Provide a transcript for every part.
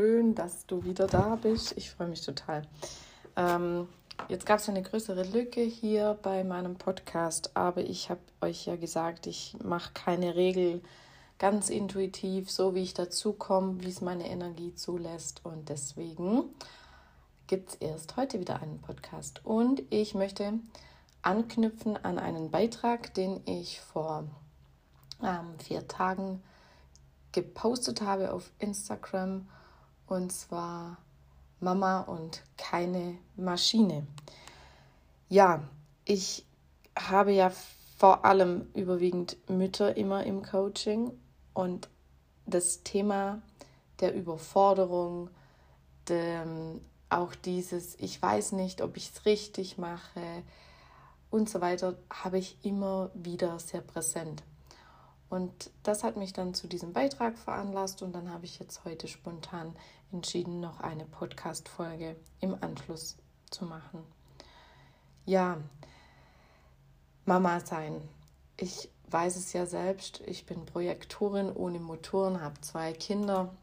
Schön, dass du wieder da bist. Ich freue mich total. Ähm, jetzt gab es eine größere Lücke hier bei meinem Podcast, aber ich habe euch ja gesagt, ich mache keine Regel ganz intuitiv, so wie ich dazu komme, wie es meine Energie zulässt. Und deswegen gibt es erst heute wieder einen Podcast. Und ich möchte anknüpfen an einen Beitrag, den ich vor ähm, vier Tagen gepostet habe auf Instagram und zwar Mama und keine Maschine. Ja, ich habe ja vor allem überwiegend Mütter immer im Coaching und das Thema der Überforderung, der, auch dieses, ich weiß nicht, ob ich es richtig mache und so weiter, habe ich immer wieder sehr präsent. Und das hat mich dann zu diesem Beitrag veranlasst und dann habe ich jetzt heute spontan entschieden, noch eine Podcast-Folge im Anschluss zu machen. Ja, Mama sein. Ich weiß es ja selbst, ich bin Projektorin ohne Motoren, habe zwei Kinder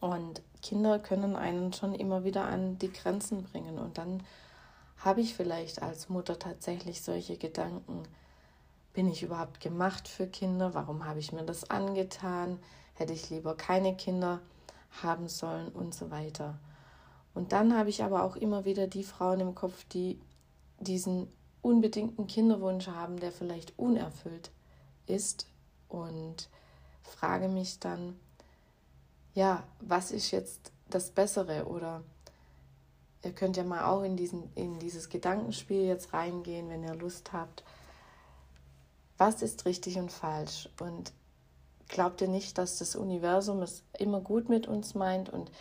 und Kinder können einen schon immer wieder an die Grenzen bringen und dann habe ich vielleicht als Mutter tatsächlich solche Gedanken, bin ich überhaupt gemacht für Kinder? Warum habe ich mir das angetan? Hätte ich lieber keine Kinder haben sollen und so weiter. Und dann habe ich aber auch immer wieder die Frauen im Kopf, die diesen unbedingten Kinderwunsch haben, der vielleicht unerfüllt ist und frage mich dann, ja, was ist jetzt das Bessere oder ihr könnt ja mal auch in, diesen, in dieses Gedankenspiel jetzt reingehen, wenn ihr Lust habt was ist richtig und falsch. Und glaubt ihr nicht, dass das Universum es immer gut mit uns meint und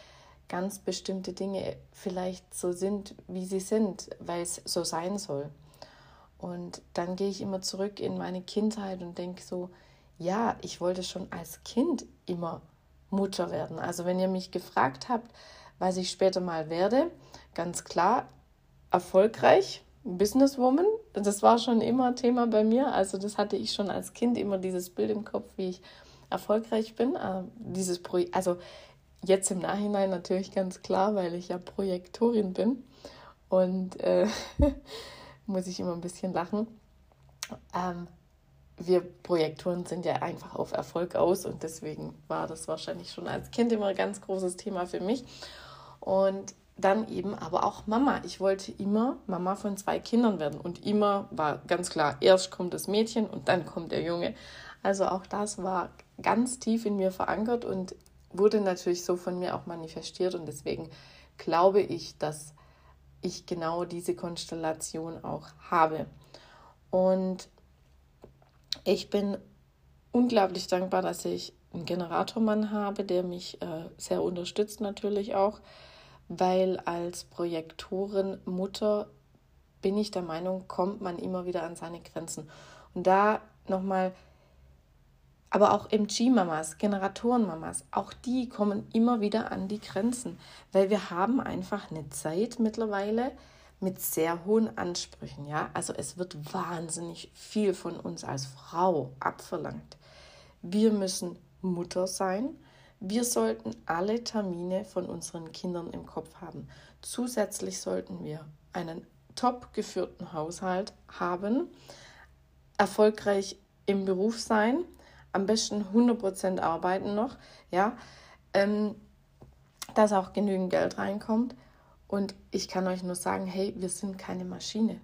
ganz bestimmte Dinge vielleicht so sind, wie sie sind, weil es so sein soll. Und dann gehe ich immer zurück in meine Kindheit und denke so, ja, ich wollte schon als Kind immer Mutter werden. Also wenn ihr mich gefragt habt, was ich später mal werde, ganz klar erfolgreich, Businesswoman. Das war schon immer Thema bei mir. Also das hatte ich schon als Kind immer dieses Bild im Kopf, wie ich erfolgreich bin. Äh, dieses Pro also jetzt im Nachhinein natürlich ganz klar, weil ich ja Projektorin bin und äh, muss ich immer ein bisschen lachen. Ähm, wir Projektoren sind ja einfach auf Erfolg aus und deswegen war das wahrscheinlich schon als Kind immer ein ganz großes Thema für mich. Und dann eben aber auch Mama. Ich wollte immer Mama von zwei Kindern werden und immer war ganz klar, erst kommt das Mädchen und dann kommt der Junge. Also auch das war ganz tief in mir verankert und wurde natürlich so von mir auch manifestiert und deswegen glaube ich, dass ich genau diese Konstellation auch habe. Und ich bin unglaublich dankbar, dass ich einen Generatormann habe, der mich äh, sehr unterstützt natürlich auch weil als Projektorin Mutter bin ich der Meinung, kommt man immer wieder an seine Grenzen. Und da nochmal, aber auch MG-Mamas, Generatoren-Mamas, auch die kommen immer wieder an die Grenzen, weil wir haben einfach eine Zeit mittlerweile mit sehr hohen Ansprüchen. Ja, also es wird wahnsinnig viel von uns als Frau abverlangt. Wir müssen Mutter sein, wir sollten alle Termine von unseren Kindern im Kopf haben. Zusätzlich sollten wir einen top geführten Haushalt haben, erfolgreich im Beruf sein, am besten 100% arbeiten noch, ja, ähm, dass auch genügend Geld reinkommt. Und ich kann euch nur sagen, hey, wir sind keine Maschine.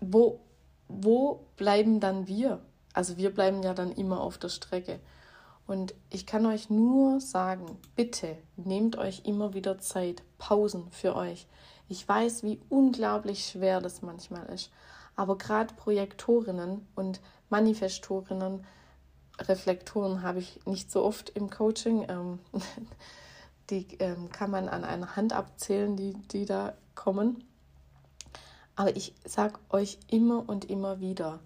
Wo, wo bleiben dann wir? Also wir bleiben ja dann immer auf der Strecke. Und ich kann euch nur sagen, bitte nehmt euch immer wieder Zeit, Pausen für euch. Ich weiß, wie unglaublich schwer das manchmal ist. Aber gerade Projektorinnen und Manifestorinnen, Reflektoren habe ich nicht so oft im Coaching. Ähm, die ähm, kann man an einer Hand abzählen, die, die da kommen. Aber ich sage euch immer und immer wieder,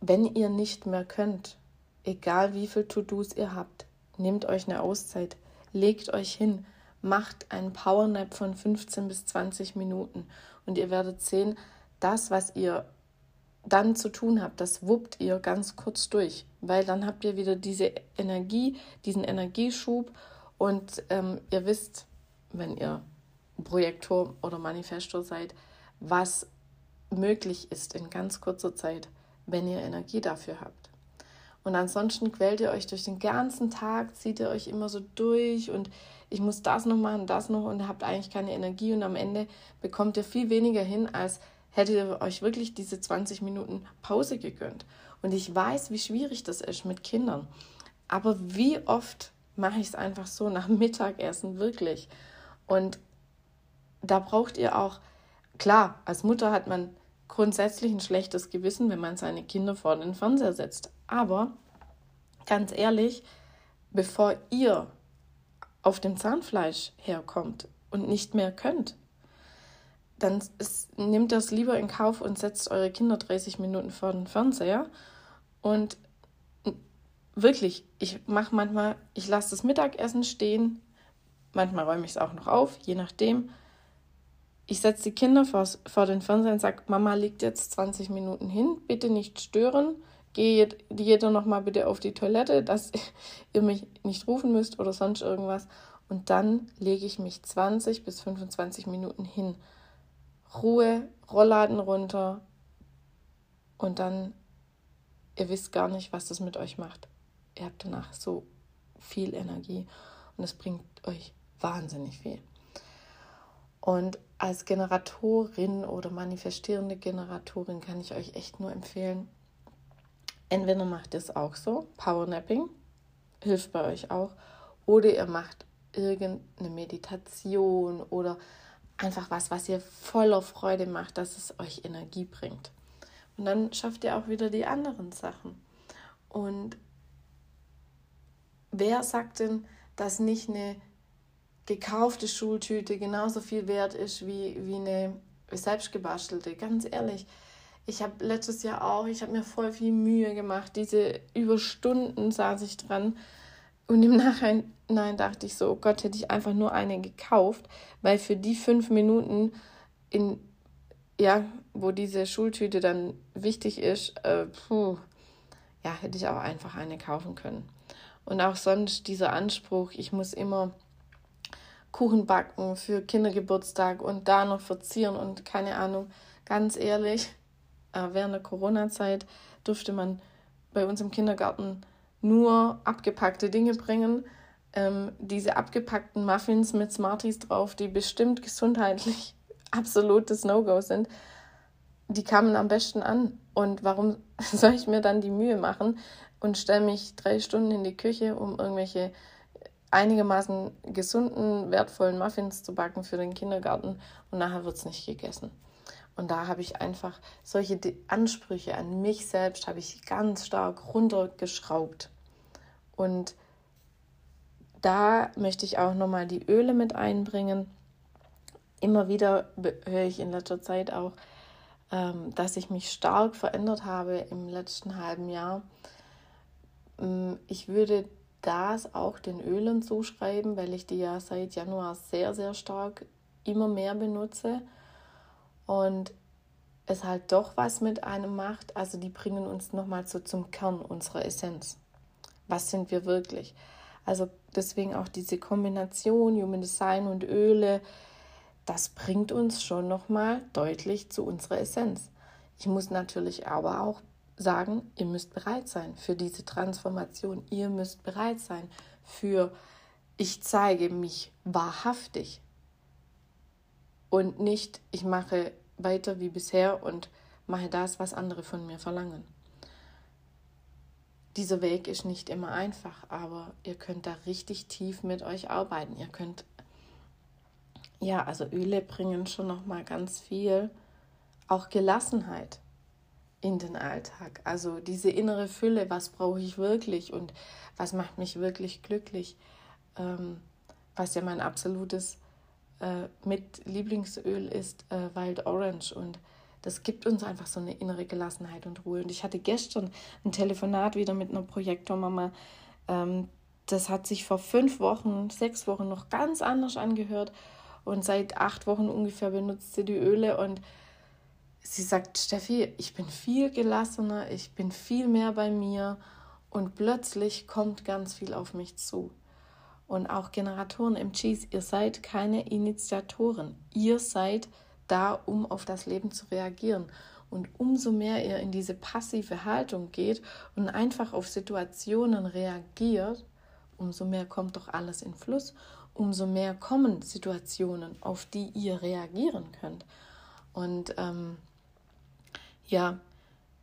wenn ihr nicht mehr könnt, Egal wie viel To-Dos ihr habt, nehmt euch eine Auszeit, legt euch hin, macht einen Powernap von 15 bis 20 Minuten. Und ihr werdet sehen, das, was ihr dann zu tun habt, das wuppt ihr ganz kurz durch, weil dann habt ihr wieder diese Energie, diesen Energieschub. Und ähm, ihr wisst, wenn ihr Projektor oder Manifestor seid, was möglich ist in ganz kurzer Zeit, wenn ihr Energie dafür habt. Und ansonsten quält ihr euch durch den ganzen Tag, zieht ihr euch immer so durch und ich muss das noch machen, das noch und habt eigentlich keine Energie und am Ende bekommt ihr viel weniger hin, als hättet ihr euch wirklich diese 20 Minuten Pause gegönnt. Und ich weiß, wie schwierig das ist mit Kindern. Aber wie oft mache ich es einfach so nach Mittagessen wirklich? Und da braucht ihr auch, klar, als Mutter hat man grundsätzlich ein schlechtes Gewissen, wenn man seine Kinder vor den Fernseher setzt. Aber ganz ehrlich, bevor ihr auf dem Zahnfleisch herkommt und nicht mehr könnt, dann ist, nehmt das lieber in Kauf und setzt eure Kinder 30 Minuten vor den Fernseher. Und wirklich, ich mache manchmal, ich lasse das Mittagessen stehen, manchmal räume ich es auch noch auf, je nachdem. Ich setze die Kinder vor, vor den Fernseher und sage, Mama liegt jetzt 20 Minuten hin, bitte nicht stören geht jeder nochmal bitte auf die Toilette, dass ihr mich nicht rufen müsst oder sonst irgendwas. Und dann lege ich mich 20 bis 25 Minuten hin. Ruhe, Rollladen runter und dann, ihr wisst gar nicht, was das mit euch macht. Ihr habt danach so viel Energie und es bringt euch wahnsinnig viel. Und als Generatorin oder manifestierende Generatorin kann ich euch echt nur empfehlen, Entweder macht ihr es auch so, Powernapping, hilft bei euch auch, oder ihr macht irgendeine Meditation oder einfach was, was ihr voller Freude macht, dass es euch Energie bringt. Und dann schafft ihr auch wieder die anderen Sachen. Und wer sagt denn, dass nicht eine gekaufte Schultüte genauso viel wert ist wie, wie eine selbstgebastelte? Ganz ehrlich, ich habe letztes Jahr auch, ich habe mir voll viel Mühe gemacht. Diese Überstunden saß ich dran. Und im Nachhinein dachte ich so, oh Gott, hätte ich einfach nur eine gekauft, weil für die fünf Minuten, in, ja, wo diese Schultüte dann wichtig ist, äh, puh, ja, hätte ich auch einfach eine kaufen können. Und auch sonst dieser Anspruch, ich muss immer Kuchen backen für Kindergeburtstag und da noch verzieren und keine Ahnung, ganz ehrlich, während der Corona-Zeit durfte man bei uns im Kindergarten nur abgepackte Dinge bringen. Ähm, diese abgepackten Muffins mit Smarties drauf, die bestimmt gesundheitlich absolutes No-Go sind, die kamen am besten an. Und warum soll ich mir dann die Mühe machen und stelle mich drei Stunden in die Küche, um irgendwelche einigermaßen gesunden, wertvollen Muffins zu backen für den Kindergarten und nachher wird es nicht gegessen. Und da habe ich einfach solche Ansprüche an mich selbst habe ich ganz stark runtergeschraubt. Und da möchte ich auch nochmal die Öle mit einbringen. Immer wieder höre ich in letzter Zeit auch, ähm, dass ich mich stark verändert habe im letzten halben Jahr. Ähm, ich würde das auch den Ölen zuschreiben, weil ich die ja seit Januar sehr, sehr stark immer mehr benutze und es halt doch was mit einem macht. Also die bringen uns nochmal so zum Kern unserer Essenz. Was sind wir wirklich? Also deswegen auch diese Kombination Human Design und Öle, das bringt uns schon nochmal deutlich zu unserer Essenz. Ich muss natürlich aber auch sagen, ihr müsst bereit sein für diese Transformation. Ihr müsst bereit sein für, ich zeige mich wahrhaftig und nicht, ich mache weiter wie bisher und mache das, was andere von mir verlangen. Dieser Weg ist nicht immer einfach, aber ihr könnt da richtig tief mit euch arbeiten. Ihr könnt, ja, also Öle bringen schon noch mal ganz viel, auch Gelassenheit in den Alltag. Also diese innere Fülle, was brauche ich wirklich und was macht mich wirklich glücklich, ähm, was ja mein absolutes äh, mit Lieblingsöl ist äh, Wild Orange und das gibt uns einfach so eine innere Gelassenheit und Ruhe. Und ich hatte gestern ein Telefonat wieder mit einer Projektormama. Ähm, das hat sich vor fünf Wochen, sechs Wochen noch ganz anders angehört. Und seit acht Wochen ungefähr benutzt sie die Öle. Und sie sagt, Steffi, ich bin viel gelassener, ich bin viel mehr bei mir und plötzlich kommt ganz viel auf mich zu. Und auch Generatoren im Cheese, ihr seid keine Initiatoren. Ihr seid da, um auf das Leben zu reagieren. Und umso mehr ihr in diese passive Haltung geht und einfach auf Situationen reagiert, umso mehr kommt doch alles in Fluss, umso mehr kommen Situationen, auf die ihr reagieren könnt. Und ähm, ja,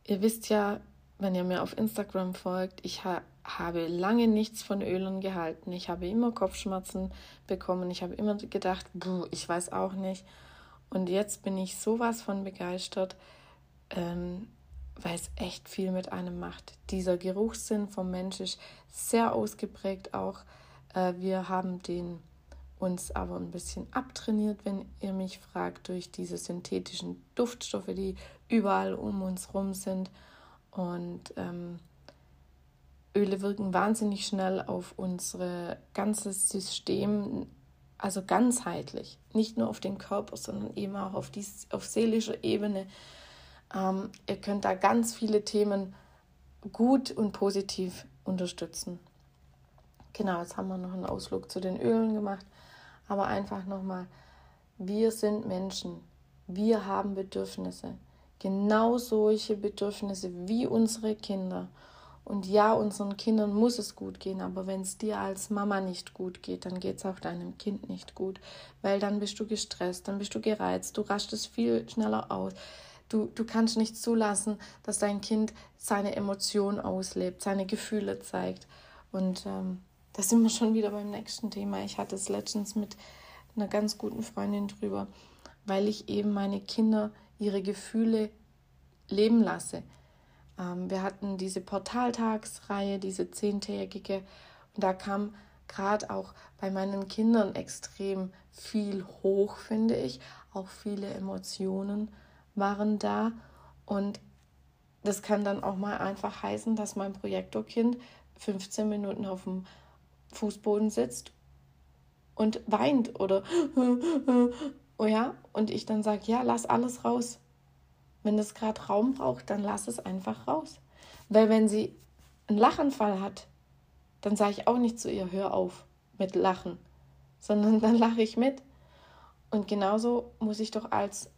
ihr wisst ja, wenn ihr mir auf Instagram folgt, ich ha habe lange nichts von Ölen gehalten. Ich habe immer Kopfschmerzen bekommen. Ich habe immer gedacht, ich weiß auch nicht. Und jetzt bin ich sowas von begeistert, ähm, weil es echt viel mit einem macht. Dieser Geruchssinn vom Mensch ist sehr ausgeprägt auch. Äh, wir haben den uns aber ein bisschen abtrainiert, wenn ihr mich fragt, durch diese synthetischen Duftstoffe, die überall um uns rum sind. Und ähm, Öle wirken wahnsinnig schnell auf unser ganzes System, also ganzheitlich, nicht nur auf den Körper, sondern eben auch auf, die, auf seelischer Ebene. Ähm, ihr könnt da ganz viele Themen gut und positiv unterstützen. Genau, jetzt haben wir noch einen Ausflug zu den Ölen gemacht, aber einfach nochmal, wir sind Menschen, wir haben Bedürfnisse genau solche Bedürfnisse wie unsere Kinder. Und ja, unseren Kindern muss es gut gehen, aber wenn es dir als Mama nicht gut geht, dann geht es auch deinem Kind nicht gut, weil dann bist du gestresst, dann bist du gereizt, du rastest viel schneller aus. Du, du kannst nicht zulassen, dass dein Kind seine Emotionen auslebt, seine Gefühle zeigt. Und ähm, da sind wir schon wieder beim nächsten Thema. Ich hatte es letztens mit einer ganz guten Freundin drüber, weil ich eben meine Kinder ihre Gefühle leben lasse. Ähm, wir hatten diese Portaltagsreihe, diese zehntägige, und da kam gerade auch bei meinen Kindern extrem viel hoch, finde ich. Auch viele Emotionen waren da. Und das kann dann auch mal einfach heißen, dass mein Projektorkind 15 Minuten auf dem Fußboden sitzt und weint oder oh ja, und ich dann sage, ja, lass alles raus. Wenn das gerade Raum braucht, dann lass es einfach raus. Weil wenn sie einen Lachanfall hat, dann sage ich auch nicht zu ihr, hör auf mit Lachen, sondern dann lache ich mit. Und genauso muss ich doch als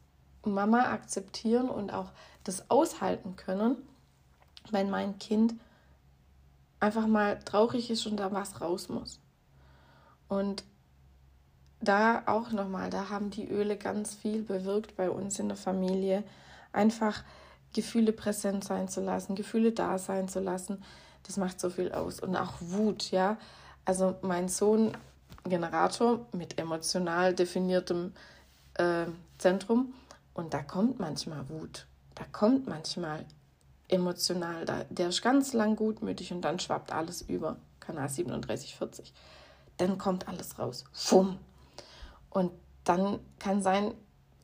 Mama akzeptieren und auch das aushalten können, wenn mein Kind einfach mal traurig ist und da was raus muss. Und da auch nochmal, da haben die Öle ganz viel bewirkt bei uns in der Familie. Einfach Gefühle präsent sein zu lassen, Gefühle da sein zu lassen, das macht so viel aus. Und auch Wut, ja. Also mein Sohn, Generator mit emotional definiertem äh, Zentrum, und da kommt manchmal Wut, da kommt manchmal emotional, da, der ist ganz lang gutmütig und dann schwappt alles über. Kanal 3740. Dann kommt alles raus. Fumm, und dann kann sein,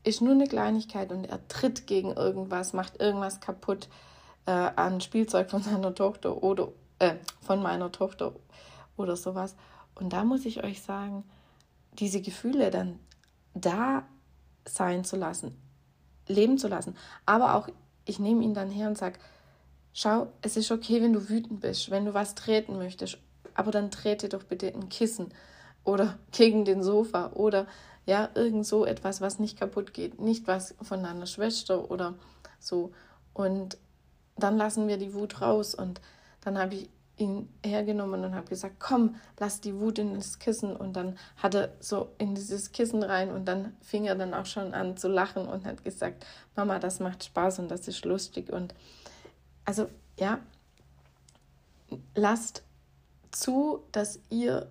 ist nur eine Kleinigkeit und er tritt gegen irgendwas, macht irgendwas kaputt äh, an Spielzeug von seiner Tochter oder äh, von meiner Tochter oder sowas. Und da muss ich euch sagen, diese Gefühle dann da sein zu lassen, leben zu lassen. Aber auch, ich nehme ihn dann her und sage, schau, es ist okay, wenn du wütend bist, wenn du was treten möchtest, aber dann trete doch bitte ein Kissen oder gegen den Sofa oder ja, irgend so etwas, was nicht kaputt geht, nicht was von deiner Schwester oder so. Und dann lassen wir die Wut raus und dann habe ich ihn hergenommen und habe gesagt, komm, lass die Wut in das Kissen und dann hat er so in dieses Kissen rein und dann fing er dann auch schon an zu lachen und hat gesagt, Mama, das macht Spaß und das ist lustig und also ja, lasst zu, dass ihr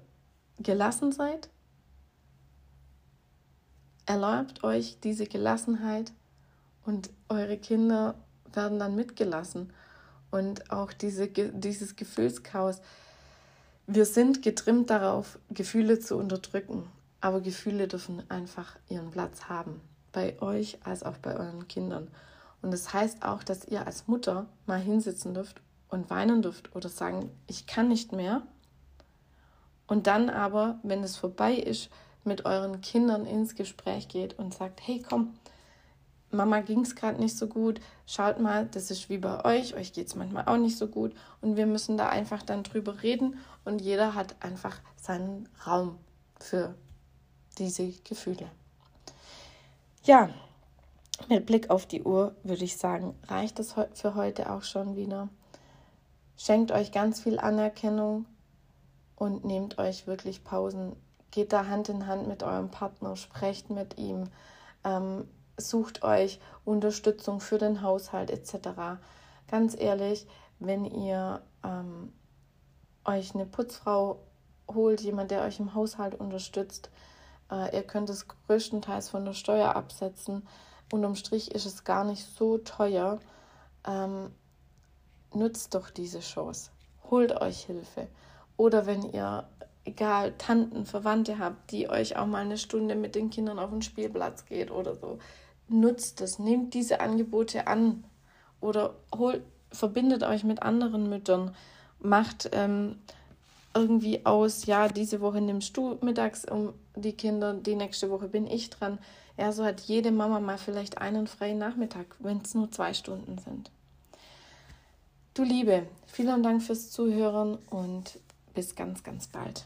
gelassen seid. Erlaubt euch diese Gelassenheit und eure Kinder werden dann mitgelassen. Und auch diese, dieses Gefühlschaos. Wir sind getrimmt darauf, Gefühle zu unterdrücken. Aber Gefühle dürfen einfach ihren Platz haben. Bei euch als auch bei euren Kindern. Und das heißt auch, dass ihr als Mutter mal hinsitzen dürft und weinen dürft oder sagen, ich kann nicht mehr und dann aber, wenn es vorbei ist, mit euren Kindern ins Gespräch geht und sagt, hey komm, Mama ging es gerade nicht so gut. Schaut mal, das ist wie bei euch. Euch geht es manchmal auch nicht so gut. Und wir müssen da einfach dann drüber reden. Und jeder hat einfach seinen Raum für diese Gefühle. Ja, mit Blick auf die Uhr würde ich sagen, reicht es für heute auch schon wieder. Schenkt euch ganz viel Anerkennung und nehmt euch wirklich Pausen. Geht da Hand in Hand mit eurem Partner, sprecht mit ihm, ähm, sucht euch Unterstützung für den Haushalt etc. Ganz ehrlich, wenn ihr ähm, euch eine Putzfrau holt, jemand, der euch im Haushalt unterstützt, äh, ihr könnt es größtenteils von der Steuer absetzen. Unterm Strich ist es gar nicht so teuer. Ähm, nutzt doch diese Chance. Holt euch Hilfe. Oder wenn ihr, egal, Tanten, Verwandte habt, die euch auch mal eine Stunde mit den Kindern auf den Spielplatz geht oder so, nutzt es, nehmt diese Angebote an oder holt, verbindet euch mit anderen Müttern, macht ähm, irgendwie aus, ja, diese Woche nimmst du mittags um die Kinder, die nächste Woche bin ich dran. Ja, so hat jede Mama mal vielleicht einen freien Nachmittag, wenn es nur zwei Stunden sind. Du Liebe, vielen Dank fürs Zuhören und bis ganz, ganz bald.